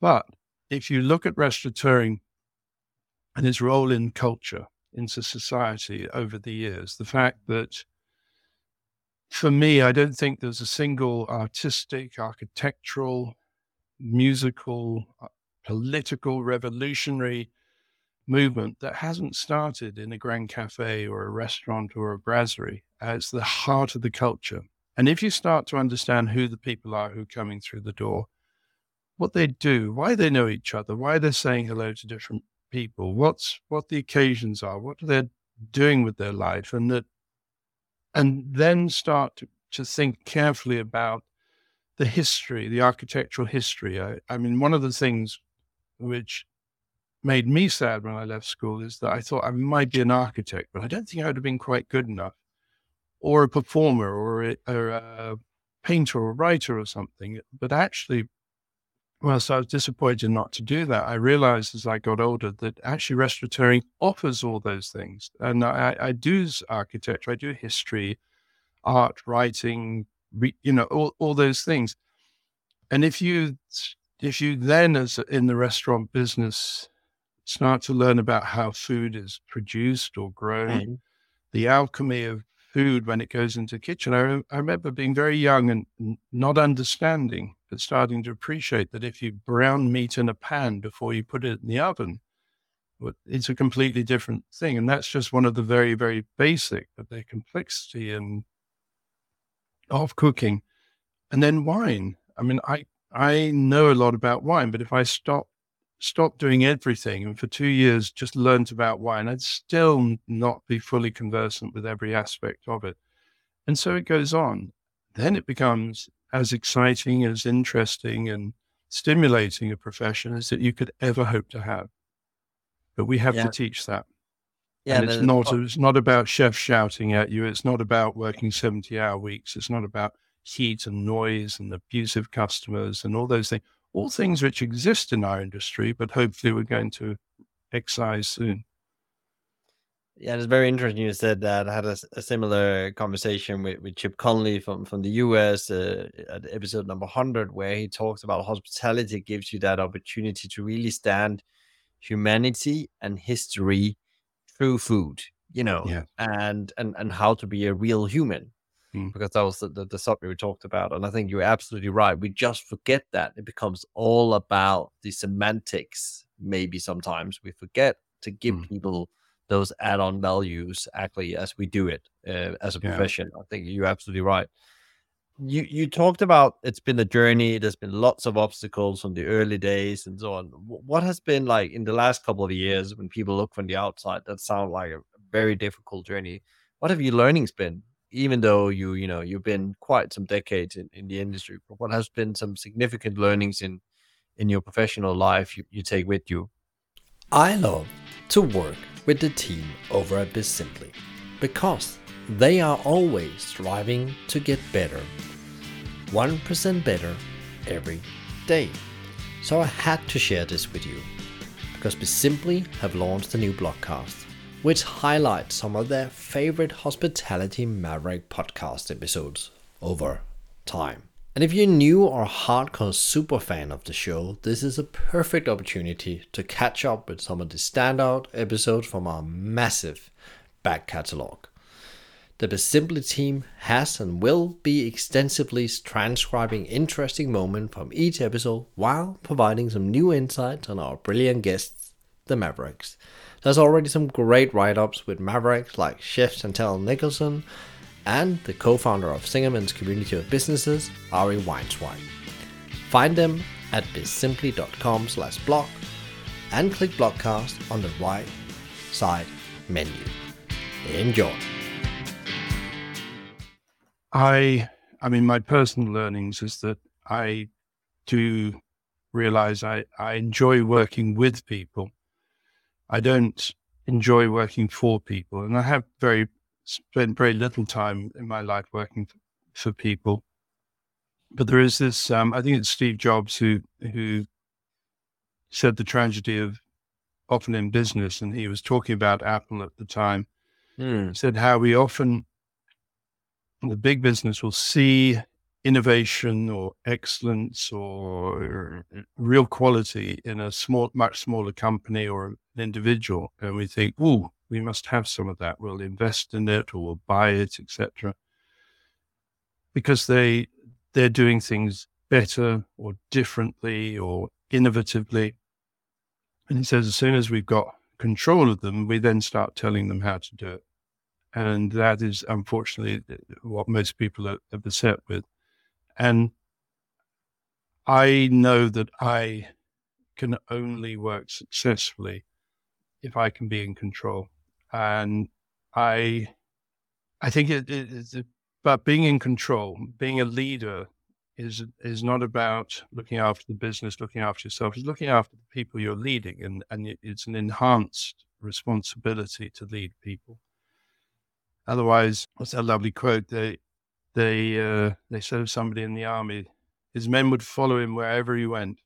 But if you look at restaurateuring and its role in culture, into society over the years, the fact that for me, I don't think there's a single artistic, architectural, musical, uh, political, revolutionary movement that hasn't started in a grand cafe or a restaurant or a brasserie. It's the heart of the culture. And if you start to understand who the people are who are coming through the door, what they do, why they know each other, why they're saying hello to different people, what's what the occasions are, what they're doing with their life, and that, and then start to, to think carefully about the history, the architectural history. I, I mean, one of the things which made me sad when I left school is that I thought I might be an architect, but I don't think I would have been quite good enough, or a performer, or a, or a painter, or writer, or something. But actually, well, so I was disappointed not to do that. I realized as I got older that actually restaurateuring offers all those things. And I, I do architecture, I do history, art, writing, re, you know, all, all those things. And if you, if you then, as in the restaurant business, start to learn about how food is produced or grown, mm. the alchemy of food when it goes into the kitchen. I, I remember being very young and not understanding, starting to appreciate that if you brown meat in a pan before you put it in the oven, it's a completely different thing. And that's just one of the very, very basic, but the complexity and of cooking. And then wine. I mean, I, I know a lot about wine, but if I stop stopped doing everything and for two years just learned about wine, I'd still not be fully conversant with every aspect of it. And so it goes on. Then it becomes as exciting, as interesting, and stimulating a profession as that you could ever hope to have. But we have yeah. to teach that. Yeah, and it's not it's not about chefs shouting at you. It's not about working 70 hour weeks. It's not about heat and noise and abusive customers and all those things all things which exist in our industry, but hopefully we're going to excise soon. Yeah, it's very interesting. You said that. I had a, a similar conversation with, with Chip Conley from, from the US uh, at episode number 100, where he talks about hospitality gives you that opportunity to really stand humanity and history through food, you know, Yeah. and, and, and how to be a real human. Mm. Because that was the, the, the subject we talked about. And I think you're absolutely right. We just forget that. It becomes all about the semantics, maybe sometimes. We forget to give Mm. people those add-on values actually as we do it uh, as a Yeah. profession. I think you're absolutely right. You you talked about it's been a journey. There's been lots of obstacles from the early days and so on. What has been like in the last couple of years when people look from the outside? That sound like a very difficult journey. What have your learnings been? Even though you you know you've been quite some decades in, in the industry, but what has been some significant learnings in in your professional life you, you take with you? I love to work with the team over at Bizimply because they are always striving to get better. 1% better every day. So I had to share this with you because Bizimply have launched a new blogcast which highlights some of their favorite Hospitality Maverick podcast episodes over time. And if you're new or a hardcore super fan of the show, this is a perfect opportunity to catch up with some of the standout episodes from our massive back catalog. The Bizimply team has and will be extensively transcribing interesting moments from each episode while providing some new insights on our brilliant guests, the Mavericks. There's already some great write ups with Mavericks like Chef Chantelle Nicholson and the co-founder of Zingerman's community of businesses, Ari Weinzweig. Find them at bizimply.com slash blog and click blogcast on the right side menu. Enjoy. I, I mean, my personal learnings is that I do realize I, I enjoy working with people. I don't enjoy working for people, and I have very spent very little time in my life working for people. But there is this. Um, I think it's Steve Jobs who who said the tragedy of often in business, and he was talking about Apple at the time. He said how we often the big business will see innovation or excellence or real quality in a small, much smaller company or an individual, and we think, "Oh, we must have some of that. We'll invest in it or we'll buy it, etc." Because they they're doing things better or differently or innovatively. And he says, as soon as we've got control of them, we then start telling them how to do it. And that is unfortunately uh, what most people are, are beset with. And I know that I can only work successfully if I can be in control. And I, I think it, it's about being in control. Being a leader is is not about looking after the business, looking after yourself. It's looking after the people you're leading, and and it's an enhanced responsibility to lead people. Otherwise, what's that lovely quote? They they uh, they said of somebody in the army, his men would follow him wherever he went,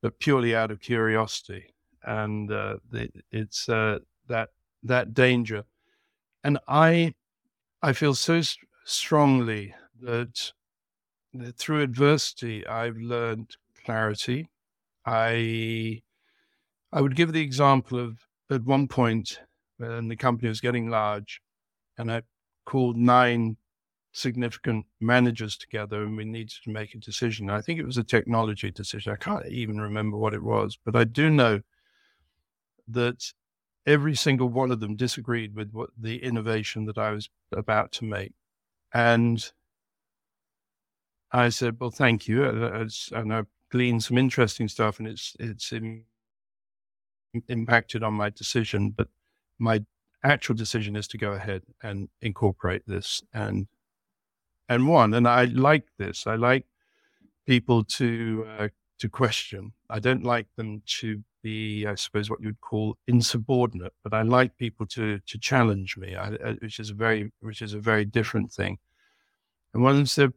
but purely out of curiosity, and uh, it's uh, that that danger. And I I feel so st- strongly that, that through adversity I've learned clarity. I I would give the example of at one point when the company was getting large, and I called nine significant managers together, and we needed to make a decision. I think it was a technology decision. I can't even remember what it was, but I do know that every single one of them disagreed with what the innovation that I was about to make. And I said, "Well, thank you," and I gleaned some interesting stuff, and it's it's in, impacted on my decision. But my actual decision is to go ahead and incorporate this and and one. And I like this. I like people to uh, to question. I don't like them to be, I suppose, what you'd call insubordinate. But I like people to to challenge me, I, I, which is a very which is a very different thing. And one said,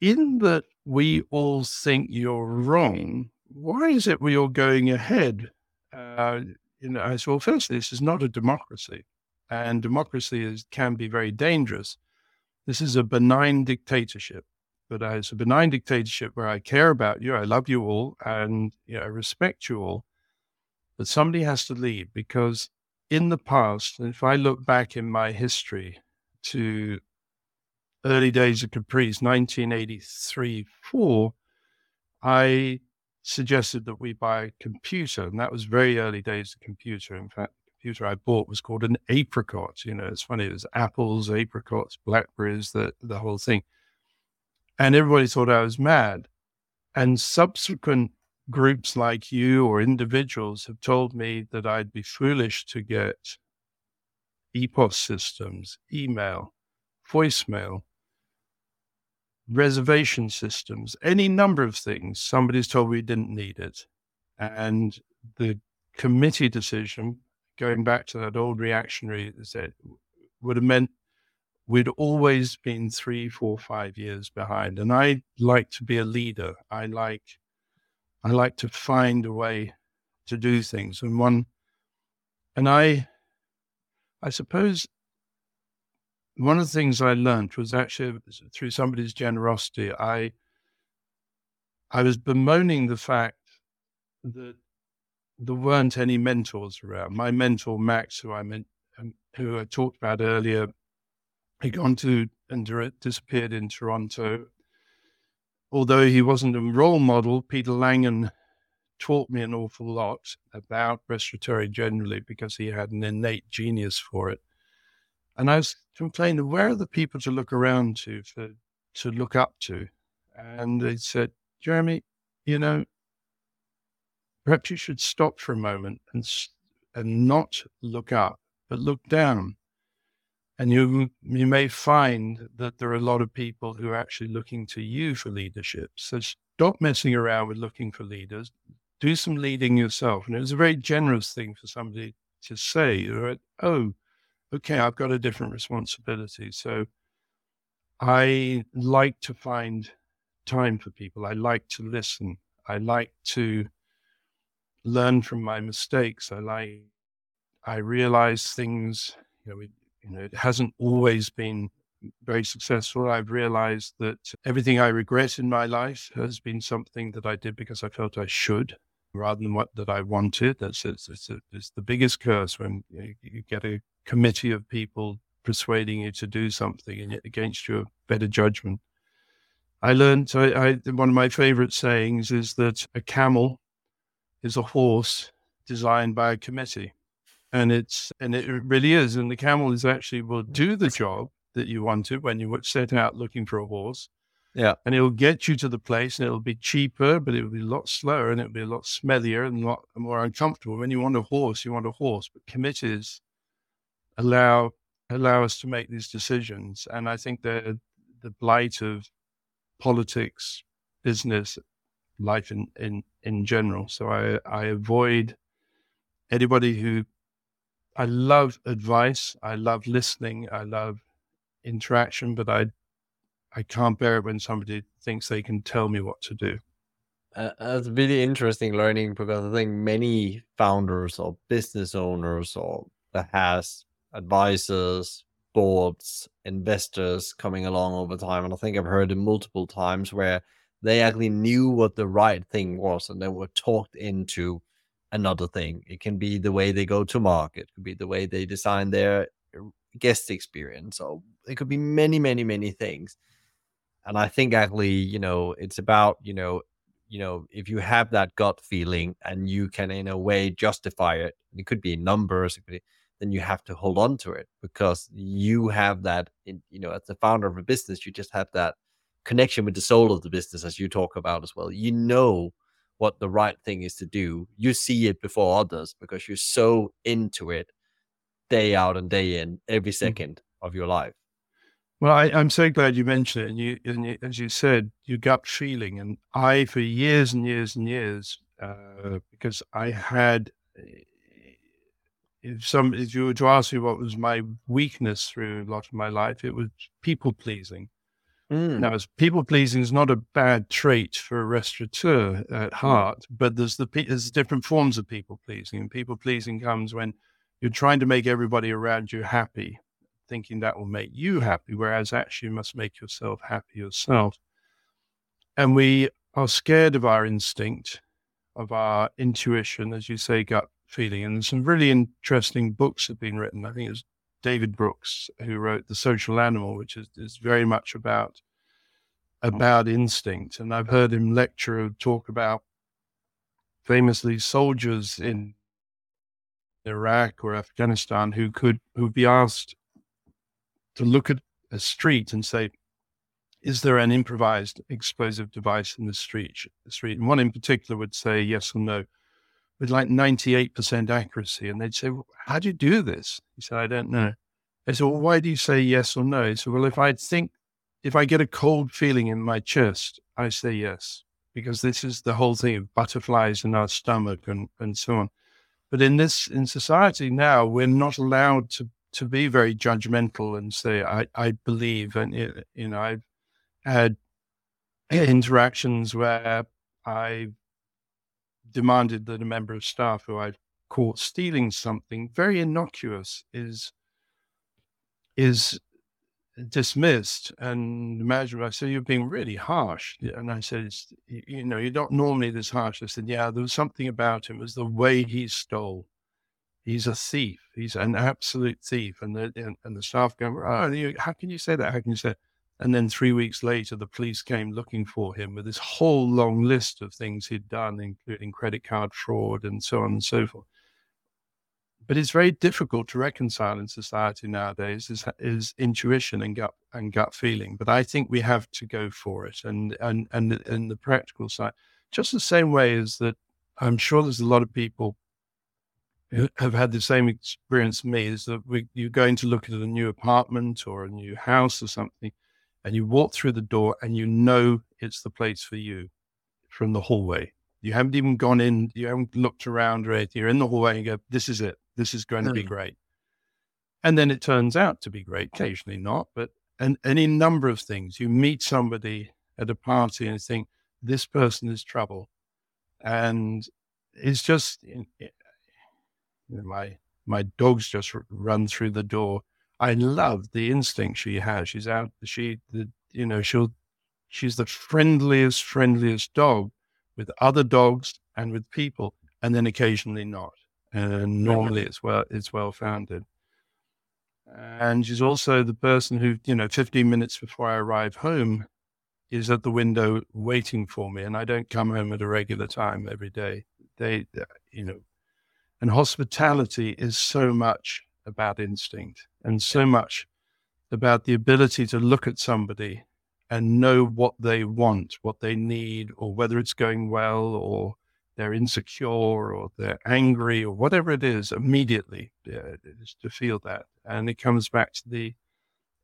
"In that we all think you're wrong, why is it we are going ahead? Uh, you know, I said, well, firstly, this is not a democracy, and democracy is, can be very dangerous. This is a benign dictatorship, but it's a benign dictatorship where I care about you, I love you all, and you know, I respect you all. But somebody has to lead because in the past, if I look back in my history to early days of Caprice, 1983 4, I suggested that we buy a computer. And that was very early days of computer. In fact, the computer I bought was called an apricot. You know, it's funny, it was apples, apricots, blackberries, the, the whole thing. And everybody thought I was mad. And subsequent groups like you or individuals have told me that I'd be foolish to get EPOS systems, email, voicemail, reservation systems, any number of things. Somebody's told me we didn't need it. And the committee decision, going back to that old reactionary, said, would have meant we'd always been three, four, five years behind. And I like to be a leader. I like I like to find a way to do things. And one, and I, I suppose one of the things I learned was actually through somebody's generosity. I, I was bemoaning the fact that there weren't any mentors around. My mentor, Max, who I meant, um, who I talked about earlier, he gone to and disappeared in Toronto although he wasn't a role model, Peter Langan taught me an awful lot about respiratory generally because he had an innate genius for it. And I was complaining, where are the people to look around to, for, to look up to? And they said, Jeremy, you know, perhaps you should stop for a moment and, and not look up, but look down and you you may find that there are a lot of people who are actually looking to you for leadership. So stop messing around with looking for leaders. Do some leading yourself. And it was a very generous thing for somebody to say, right? oh, okay, I've got a different responsibility. So I like to find time for people. I like to listen. I like to learn from my mistakes. I like I realize things, you know, we, you know, it hasn't always been very successful. I've realized that everything I regret in my life has been something that I did because I felt I should rather than what that I wanted. That's it's, it's, it's the biggest curse when you, you, get a committee of people persuading you to do something and yet against your better judgment. I learned I, I, one of my favorite sayings is that a camel is a horse designed by a committee and it's and it really is. And the camel is actually will do the job that you wanted when you set out looking for a horse. Yeah, and it'll get you to the place, and it'll be cheaper, but it'll be a lot slower, and it'll be a lot smellier and a lot more uncomfortable. When you want a horse, you want a horse, but committees allow allow us to make these decisions, and I think that the blight of politics, business, life in in in general. So I I avoid anybody who I love advice. I love listening. I love interaction, but I I can't bear it when somebody thinks they can tell me what to do. Uh, that's really interesting learning because I think many founders or business owners or that has advisors, boards, investors coming along over time, and I think I've heard it multiple times where they actually knew what the right thing was and they were talked into another thing. It can be the way they go to market, it could be the way they design their uh, guest experience, So it could be many, many, many things. And I think actually, you know, it's about, you know, you know, if you have that gut feeling and you can in a way justify it, it could be numbers, be, then you have to hold on to it because you have that in, you know, as the founder of a business, you just have that connection with the soul of the business as you talk about as well. You know what the right thing is to do. You see it before others because you're so into it day out and day in, every 2nd mm-hmm. of your life. Well, I, am so glad you mentioned it. And you, and you, as you said, your gut feeling. And I, for years and years and years, uh, because I had, if some, if you were to ask me what was my weakness through a lot of my life, it was people pleasing. Mm. Now, people pleasing is not a bad trait for a restaurateur at heart, but there's the there's different forms of people pleasing, and people pleasing comes when you're trying to make everybody around you happy, thinking that will make you happy, whereas actually you must make yourself happy yourself. And we are scared of our instinct, of our intuition, as you say, gut feeling. And some really interesting books have been written. I think it's David Brooks, who wrote The Social Animal, which is, is very much about oh. about instinct. And I've heard him lecture talk about famously soldiers in Iraq or Afghanistan who could who'd be asked to look at a street and say, is there an improvised explosive device in the street? The street, and one in particular would say yes or no, with like ninety-eight percent accuracy. And they'd say, well, "How do you do this?" He said, "I don't know." I said, well, why do you say yes or no? He said, well, if I think, if I get a cold feeling in my chest, I say yes, because this is the whole thing of butterflies in our stomach and, and so on. But in this, in society now, we're not allowed to, to be very judgmental and say, I, I believe. And, you know, I've had interactions where I demanded that a member of staff who I'd caught stealing something very innocuous is is dismissed. And imagine I said, You're being really harsh. And I said, You know, you're not normally this harsh. I said, Yeah, there was something about him. It was the way he stole. He's a thief. He's an absolute thief. And the, and, and the staff go, Oh, how can you say that? How can you say that? And then three weeks later, the police came looking for him with this whole long list of things he'd done, including credit card fraud and so on and so forth but it's very difficult to reconcile in society nowadays is, is intuition and gut and gut feeling. But I think we have to go for it, and and and in the practical side, just the same way as that. I'm sure there's a lot of people who have had the same experience as me. Is that we, you're going to look at a new apartment or a new house or something, and you walk through the door and you know it's the place for you from the hallway. You haven't even gone in, you haven't looked around or anything. You're in the hallway and you go, This is it. This is going to be mm. great. And then it turns out to be great, occasionally not, but and any number of things. You meet somebody at a party and think, this person is trouble. And it's just you know, my my dog's just run through the door. I love the instinct she has. She's out. She, the, you know, she'll. She's the friendliest, friendliest dog with other dogs and with people, and then occasionally not and normally it's well it's well founded. And she's also the person who, you know, 15 minutes before I arrive home is at the window waiting for me. And I don't come home at a regular time every day. They, you know, and hospitality is so much about instinct and so much about the ability to look at somebody and know what they want, what they need, or whether it's going well or they're insecure or they're angry or whatever it is immediately uh, to feel that. And it comes back to the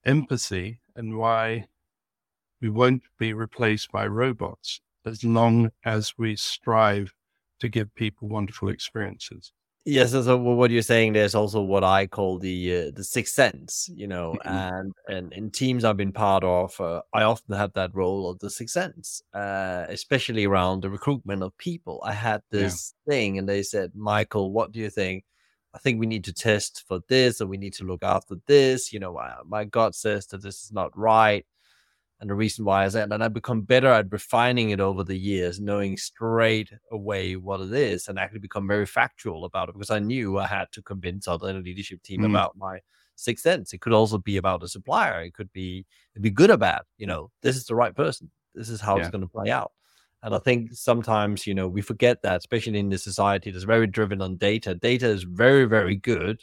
empathy and why we won't be replaced by robots as long as we strive to give people wonderful experiences Yes, so what you're saying there's also what I call the uh, the sixth sense, you know, mm-hmm. and and in teams I've been part of, uh, I often have that role of the sixth sense, uh, especially around the recruitment of people. I had this yeah. thing, and they said, "Michael, what do you think?" I think we need to test for this, and we need to look after this. You know, my gut says that this is not right and the reason why is that and I become better at refining it over the years, knowing straight away what it is, and actually become very factual about it because I knew I had to convince other leadership team mm. about my sixth sense. It could also be about a supplier. It could be it'd be good or bad. You know, this is the right person. This is how yeah. it's going to play out. And I think sometimes, you know, we forget that, especially in the society that's very driven on data. Data is very, very good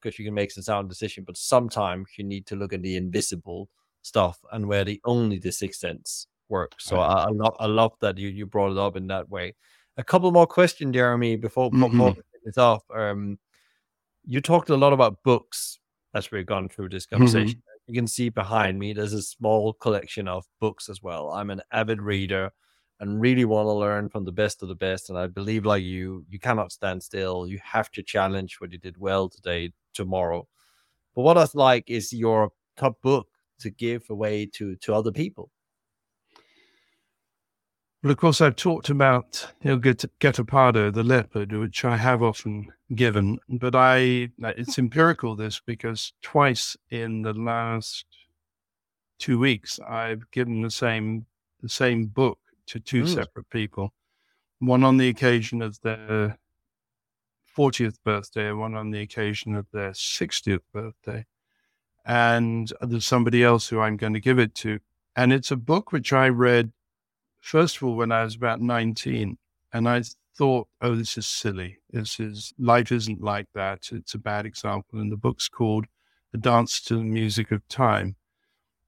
because you can make some sound decision, but sometimes you need to look at the invisible stuff and where the only the sixth sense works. So I, I love I love that you you brought it up in that way. A couple more questions, Jeremy, before mm-hmm. it's off. Um, you talked a lot about books as we've gone through this conversation. Mm-hmm. You can see behind me there's a small collection of books as well. I'm an avid reader and really want to learn from the best of the best. And I believe, like you, you cannot stand still. You have to challenge what you did well today, tomorrow. But what I like is your top book to give away to to other people? Well, of course, I've talked about Il Gattopardo, the leopard, which I have often given, but I it's empirical this because twice in the last two weeks I've given the same the same book to two mm. separate people, one on the occasion of their 40th birthday and one on the occasion of their 60th birthday. And there's somebody else who I'm going to give it to. And it's a book which I read, first of all, when I was about 19. And I thought, oh, this is silly. This is, life isn't like that. It's a bad example. And the book's called A Dance to the Music of Time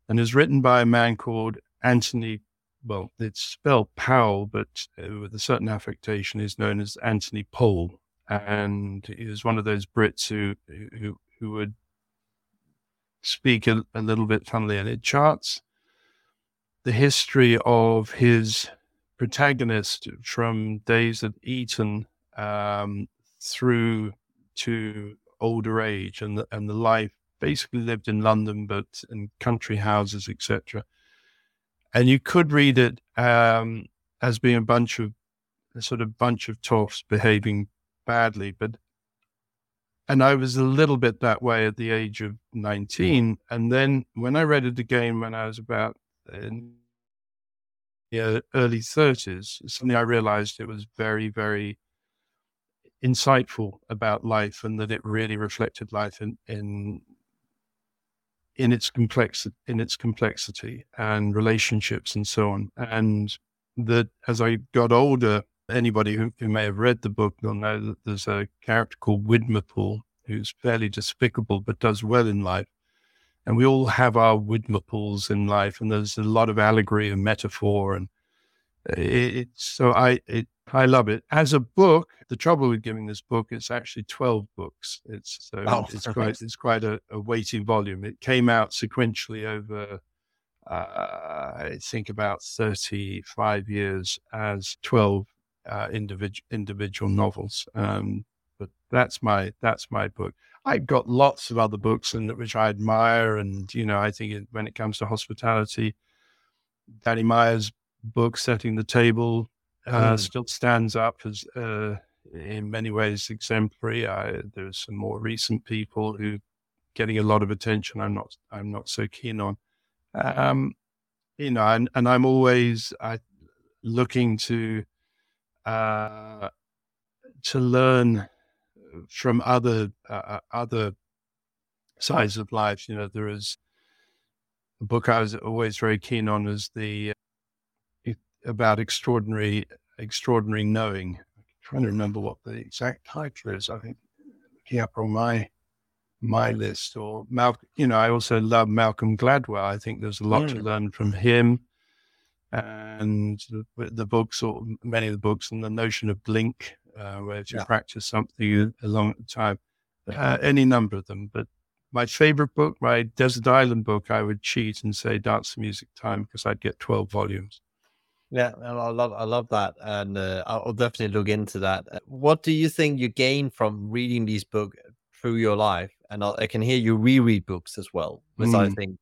and is written by a man called Anthony. Well, it's spelled Powell, but uh, with a certain affectation, is known as Anthony Powell and he was one of those Brits who who who would speak a, a little bit funnily, and it charts the history of his protagonist from days at Eton um, through to older age, and the, and the life basically lived in London, but in country houses, etc. And you could read it um, as being a bunch of a sort of bunch of toffs behaving badly, but and I was a little bit that way at the age of 19. And then when I read it again when I was about in the early 30s, suddenly I realized it was very, very insightful about life and that it really reflected life in, in in its complex in its complexity and relationships and so on. And that as I got older, anybody who, who, may have read the book will know that there's a character called Widmerpool who's fairly despicable but does well in life. And we all have our Widmerpools in life, and there's a lot of allegory and metaphor, and it, it, so I it, I love it as a book. The trouble with giving this book, it's actually twelve books. It's so oh, it's quite it's quite a, a weighty volume. It came out sequentially over uh, I think about 35 years as 12 uh, individual individual novels. Um, but that's my that's my book. I've got lots of other books and which I admire, and you know, I think it, when it comes to hospitality, Danny Meyer's book "Setting the Table" uh, mm. still stands up as uh, in many ways exemplary. I, there's some more recent people who getting a lot of attention. I'm not I'm not so keen on. Um, you know, and, and I'm always I looking to uh, to learn from other uh, uh, other sides of life. You know, there is a book I was always very keen on is the about extraordinary extraordinary knowing. I'm trying to remember what the exact title is. I think looking up on my my list or Malcolm. You know, I also love Malcolm Gladwell. I think there's a lot mm. to learn from him and the, the, books or many of the books and the notion of blink uh, where you yeah. practice something a long time uh, any number of them but my favorite book my desert island book i would cheat and say dance music time because i'd get 12 volumes yeah i love i love that and uh, i'll definitely look into that uh, what do you think you gain from reading these books through your life and i can hear you reread books as well which mm. i think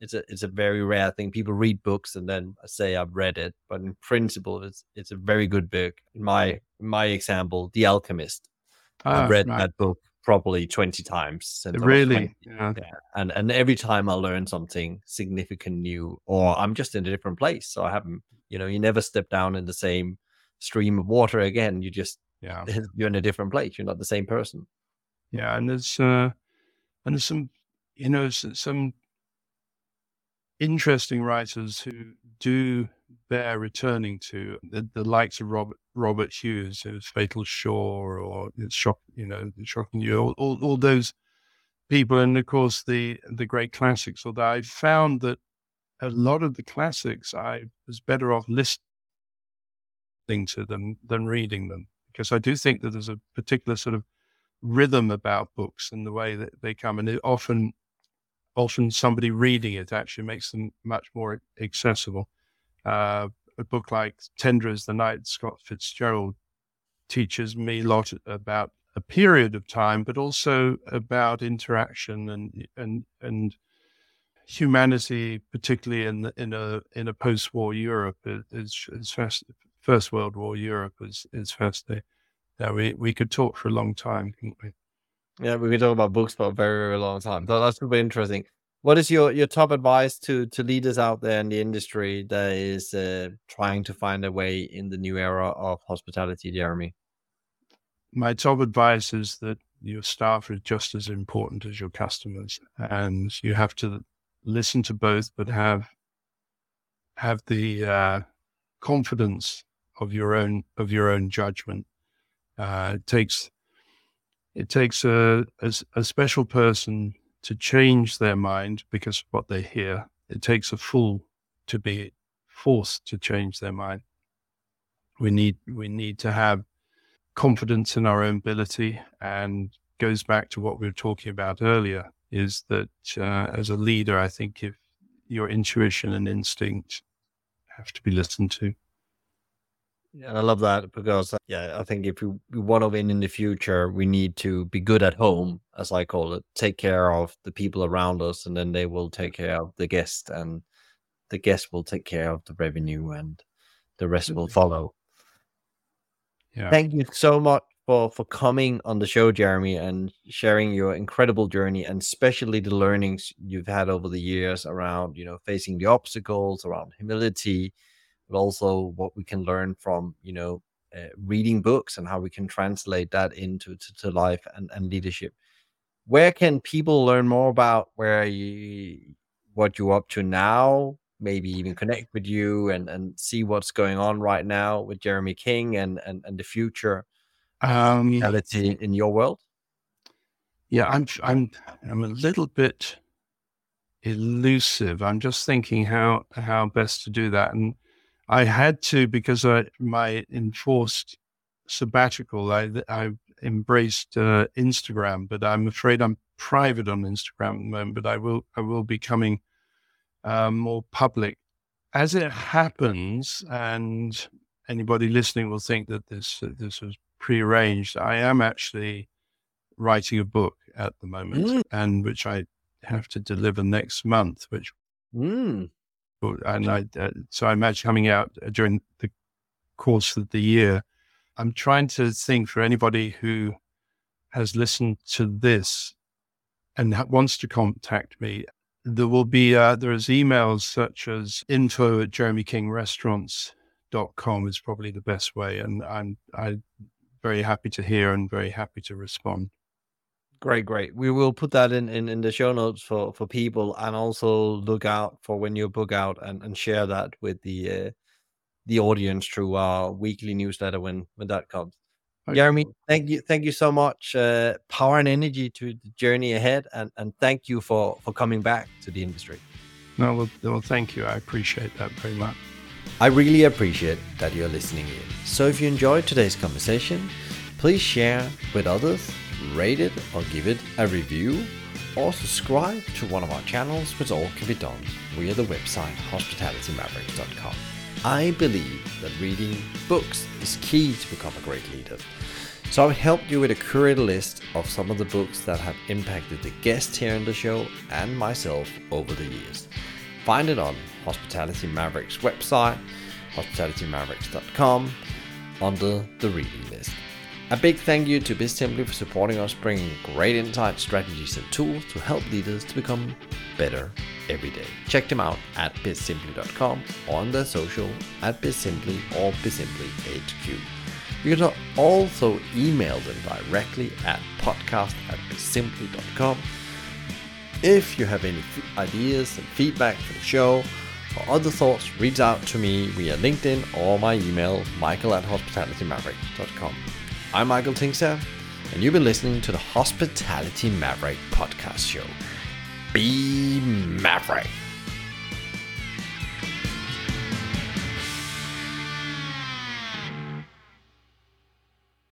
it's a it's a very rare thing. People read books and then say I've read it, but in principle, it's it's a very good book. In my my example, The Alchemist, I've ah, read right. that book probably twenty times. Really, yeah. yeah. And and every time I learn something significant new, or I'm just in a different place, so I haven't. You know, you never step down in the same stream of water again. You just yeah, you're in a different place. You're not the same person. Yeah, and there's uh, and there's some you know some interesting writers who do bear returning to the, the likes of Robert Robert Hughes, whose Fatal Shore, or it's shock, you know, shocking you, all, all, all those people, and of course the the great classics. Although I found that a lot of the classics, I was better off listening to them than reading them. Because I do think that there's a particular sort of rhythm about books and the way that they come, and it often often somebody reading it actually makes them much more accessible. Uh, a book like Tender as the Night, Scott Fitzgerald, teaches me a lot about a period of time, but also about interaction and and and humanity, particularly in the, in a in a post-war Europe, is is first First World War Europe is is fascinating. Yeah, we we could talk for a long time, couldn't we? Yeah, we can talk about books for a very very long time. So that's super interesting. What is your your top advice to to leaders out there in the industry that is uh, trying to find a way in the new era of hospitality, Jeremy? My top advice is that your staff are just as important as your customers, and you have to listen to both, but have have the uh, confidence of your own of your own judgment. Uh, it takes it takes a, a, a special person to change their mind because of what they hear. It takes a fool to be forced to change their mind. We need we need to have confidence in our own ability and goes back to what we were talking about earlier is that uh, as a leader, I think if your intuition and instinct have to be listened to. Yeah, I love that because uh, yeah, I think if we, we want to win in the future, we need to be good at home, as I call it. Take care of the people around us, and then they will take care of the guest, and the guest will take care of the revenue, and the rest will follow. Yeah. Thank you so much for for coming on the show, Jeremy, and sharing your incredible journey, and especially the learnings you've had over the years around you know facing the obstacles, around humility, but also what we can learn from you know uh, reading books and how we can translate that into to, to life and, and leadership. Where can people learn more about where you what you're up to now? Maybe even connect with you and, and see what's going on right now with Jeremy King and, and, and the future um, reality in your world? Yeah, I'm I'm I'm a little bit elusive. I'm just thinking how how best to do that, and I had to because I my enforced sabbatical. I I embraced uh, Instagram, but I'm afraid I'm private on Instagram at the moment. But I will I will be coming uh, more public as it happens, and anybody listening will think that this uh, this was prearranged. I am actually writing a book at the moment, mm. and which I have to deliver next month. Which, mm. And I uh, so I imagine coming out during the course of the year. I'm trying to think for anybody who has listened to this and wants to contact me. There will be uh, there is emails such as info at jeremykingrestaurants.com is probably the best way, and I'm I very happy to hear and very happy to respond. Great, great. We will put that in, in, in the show notes for, for people and also look out for when you book out and, and share that with the uh, the audience through our weekly newsletter when when that comes. Okay. Jeremy, thank you, thank you so much. Uh, power and energy to the journey ahead, and and thank you for for coming back to the industry. No, well, well thank you. I appreciate that very much. I really appreciate that you're listening in. So if you enjoyed today's conversation, please share with others, rate it or give it a review, or subscribe to one of our channels, which all can be done via the website hospitalitymavericks.com. I believe that reading books is key to become a great leader. So I've helped you with a curated list of some of the books that have impacted the guests here in the show and myself over the years. Find it on Hospitality Mavericks website, hospitalitymavericks.com, under the reading list. A big thank you to Bizimply for supporting us, bringing great insights, strategies, and tools to help leaders to become better every day. Check them out at bizimply.com on their social at bizimply or bizimplyhq. You can also email them directly at podcast at bizimply.com if you have any ideas and feedback for the show or other thoughts, reach out to me via LinkedIn or my email, michael at hospitalitymaverick.com. I'm Michael Tingsager, and you've been listening to the Hospitality Maverick podcast show. Be Maverick.